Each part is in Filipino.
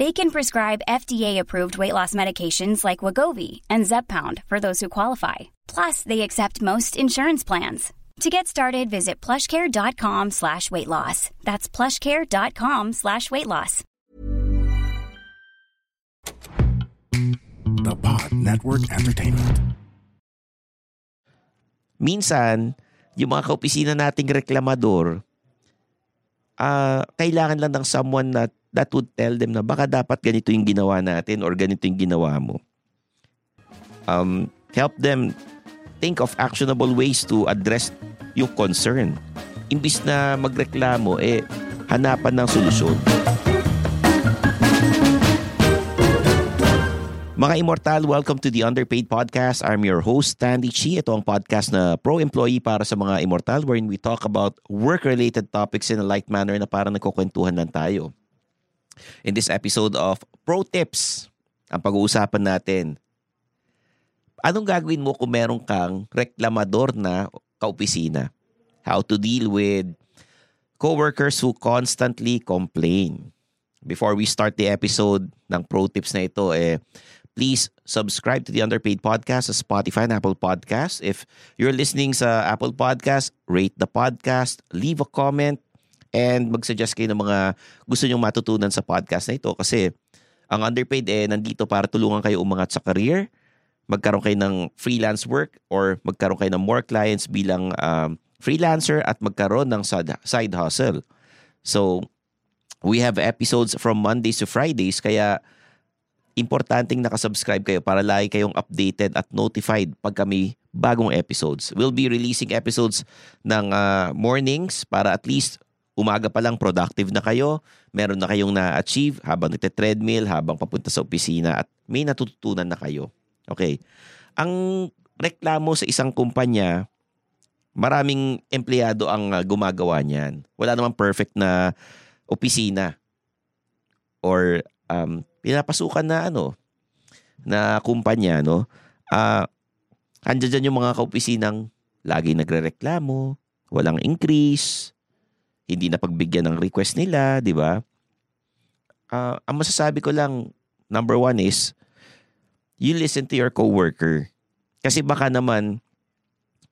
They can prescribe FDA-approved weight loss medications like Wagovi and Zepbound for those who qualify. Plus, they accept most insurance plans. To get started, visit plushcare.com slash weight loss. That's plushcare.com slash weight loss. The Pod Network Entertainment. minsan, yung mga kaopisina nating reklamador, ah kailangan lang ng someone na that would tell them na baka dapat ganito yung ginawa natin or ganito yung ginawa mo. Um, help them think of actionable ways to address yung concern. Imbis na magreklamo, eh, hanapan ng solusyon. Mga Immortal, welcome to the Underpaid Podcast. I'm your host, Tandy Chi. Ito ang podcast na pro-employee para sa mga Immortal wherein we talk about work-related topics in a light manner na parang nagkukwentuhan lang tayo. In this episode of Pro Tips, ang pag-uusapan natin, anong gagawin mo kung meron kang reklamador na kaopisina? How to deal with coworkers who constantly complain. Before we start the episode ng Pro Tips na ito, eh, please subscribe to the Underpaid Podcast sa Spotify and Apple Podcast. If you're listening sa Apple Podcast, rate the podcast, leave a comment, and mag-suggest kayo ng mga gusto nyong matutunan sa podcast na ito kasi ang Underpaid eh nandito para tulungan kayo umangat sa career, magkaroon kayo ng freelance work or magkaroon kayo ng more clients bilang um, freelancer at magkaroon ng side, hustle. So, we have episodes from Mondays to Fridays kaya importanteng nakasubscribe kayo para lagi kayong updated at notified pag kami bagong episodes. We'll be releasing episodes ng ah, mornings para at least umaga pa lang productive na kayo, meron na kayong na-achieve habang nagte-treadmill, habang papunta sa opisina at may natututunan na kayo. Okay. Ang reklamo sa isang kumpanya, maraming empleyado ang ah, gumagawa niyan. Wala namang perfect na opisina or um, pinapasukan na ano na kumpanya no? Ah andyan dyan yung mga kaopisinang lagi nagrereklamo walang increase hindi na pagbigyan ng request nila di ba? Ah, ang masasabi ko lang number one is you listen to your coworker. Kasi baka naman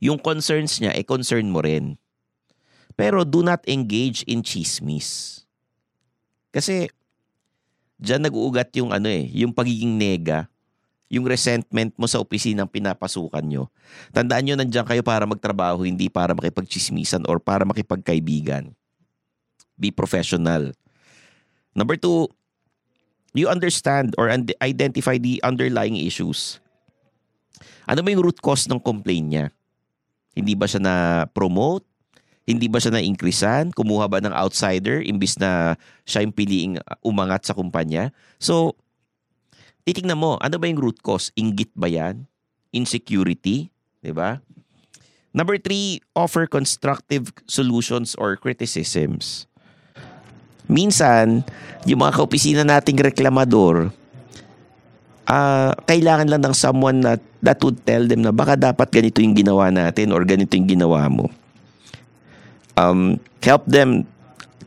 yung concerns niya eh concern mo rin. Pero do not engage in chismis. Kasi Diyan nag-uugat yung ano eh, yung pagiging nega, yung resentment mo sa opisinang pinapasukan nyo. Tandaan nyo, nandiyan kayo para magtrabaho, hindi para makipagchismisan or para makipagkaibigan. Be professional. Number two, you understand or identify the underlying issues. Ano ba yung root cause ng complaint niya? Hindi ba siya na-promote? Hindi ba siya na-increasean? Kumuha ba ng outsider imbis na siya yung piliing uh, umangat sa kumpanya? So, titingnan mo, ano ba yung root cause? Inggit ba yan? Insecurity? 'Di ba? Number three, offer constructive solutions or criticisms. Minsan, yung mga kaopisina nating reklamador, ah kailangan lang ng someone na that would tell them na baka dapat ganito yung ginawa natin or ganito yung ginawa mo um, help them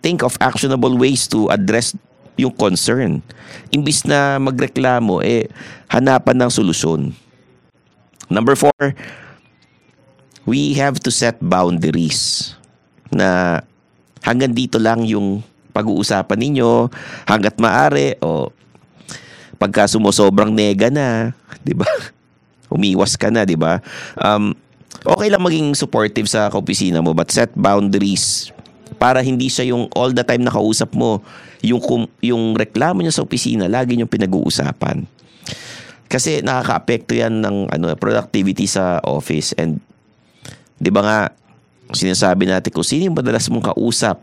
think of actionable ways to address yung concern. Imbis na magreklamo, eh, hanapan ng solusyon. Number four, we have to set boundaries na hanggang dito lang yung pag-uusapan ninyo hanggat maari o pagka sumusobrang nega na, 'di ba? Umiwas ka na, 'di ba? Um okay lang maging supportive sa kaopisina mo but set boundaries para hindi siya yung all the time nakausap mo yung yung reklamo niya sa opisina lagi niyong pinag-uusapan. Kasi nakakaapekto 'yan ng ano productivity sa office and 'di ba nga sinasabi natin kung sino yung madalas mong kausap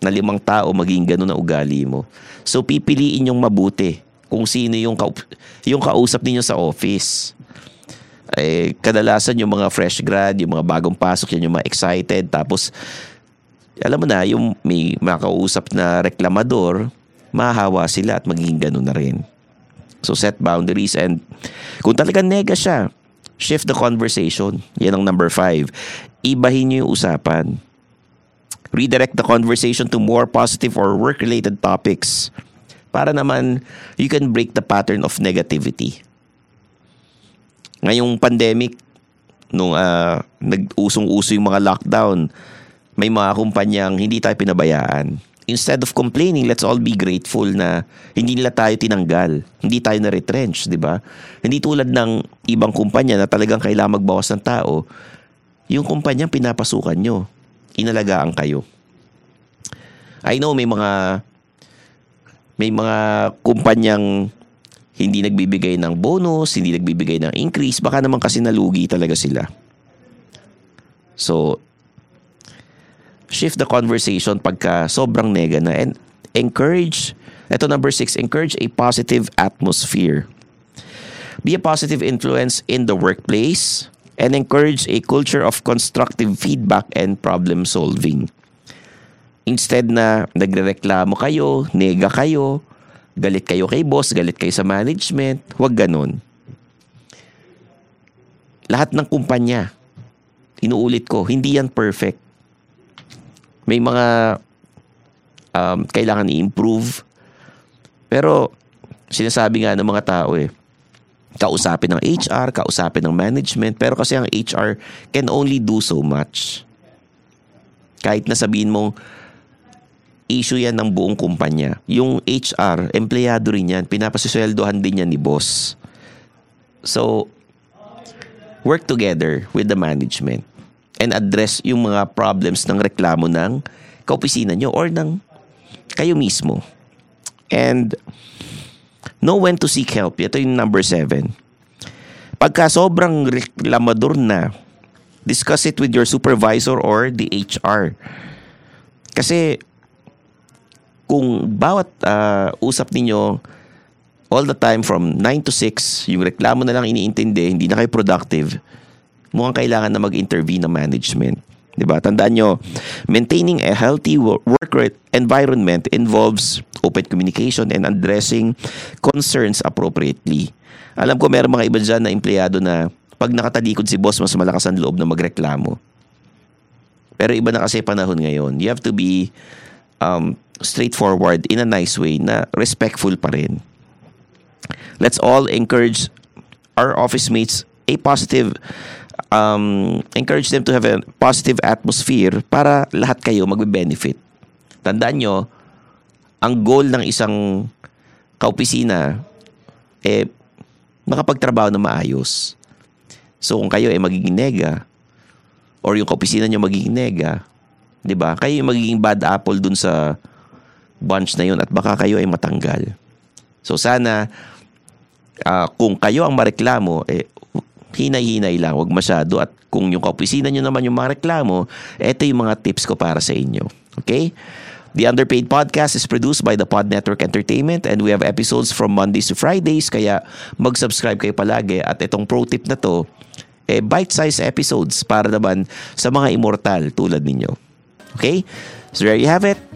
na limang tao maging ganun na ugali mo. So pipiliin yung mabuti kung sino yung, ka- yung kausap ninyo sa office. Eh, kadalasan yung mga fresh grad, yung mga bagong pasok, yan yung mga excited. Tapos, alam mo na, yung may makausap na reklamador, mahahawa sila at magiging ganun na rin. So set boundaries and kung talagang nega siya, shift the conversation. Yan ang number five. Ibahin niyo yung usapan. Redirect the conversation to more positive or work-related topics para naman you can break the pattern of negativity. Ngayong pandemic, nung uh, nag-usong-uso yung mga lockdown, may mga kumpanyang hindi tayo pinabayaan. Instead of complaining, let's all be grateful na hindi nila tayo tinanggal. Hindi tayo na-retrench, di ba? Hindi tulad ng ibang kumpanya na talagang kailangan magbawas ng tao. Yung kumpanya pinapasukan nyo. Inalagaan kayo. I know may mga may mga kumpanyang hindi nagbibigay ng bonus, hindi nagbibigay ng increase, baka naman kasi nalugi talaga sila. So, shift the conversation pagka sobrang nega na and encourage, ito number six, encourage a positive atmosphere. Be a positive influence in the workplace and encourage a culture of constructive feedback and problem solving. Instead na nagrereklamo kayo, nega kayo, galit kayo kay boss, galit kayo sa management, huwag ganun. Lahat ng kumpanya, inuulit ko, hindi yan perfect. May mga um, kailangan i-improve. Pero sinasabi nga ng mga tao eh, kausapin ng HR, kausapin ng management, pero kasi ang HR can only do so much. Kahit na sabihin mong issue yan ng buong kumpanya. Yung HR, empleyado rin yan. Pinapasisweldohan din yan ni boss. So, work together with the management and address yung mga problems ng reklamo ng kaopisina nyo or ng kayo mismo. And know when to seek help. Ito yung number seven. Pagka sobrang reklamador na, discuss it with your supervisor or the HR. Kasi kung bawat uh, usap ninyo all the time from 9 to 6, yung reklamo na lang iniintindi, hindi na kayo productive, mukhang kailangan na mag-intervene ng management. 'Di ba? Tandaan nyo, maintaining a healthy work environment involves open communication and addressing concerns appropriately. Alam ko meron mga iba dyan na empleyado na pag nakatalikod si boss, mas malakas ang loob na magreklamo. Pero iba na kasi panahon ngayon. You have to be um, straightforward in a nice way na respectful pa rin. Let's all encourage our office mates a positive um, encourage them to have a positive atmosphere para lahat kayo magbe-benefit. Tandaan nyo, ang goal ng isang kaopisina eh makapagtrabaho na maayos. So kung kayo ay eh, magiging nega or yung kaopisina nyo magiging nega, 'di ba? Kayo yung magiging bad apple dun sa bunch na yun at baka kayo ay matanggal. So sana uh, kung kayo ang mareklamo, eh, hinay-hinay lang, wag masyado. At kung yung kaopisina nyo naman yung mga reklamo, ito yung mga tips ko para sa inyo. Okay? The Underpaid Podcast is produced by the Pod Network Entertainment and we have episodes from Mondays to Fridays kaya mag-subscribe kayo palagi at itong pro tip na to eh, bite-sized episodes para naman sa mga immortal tulad ninyo. Okay? So there you have it.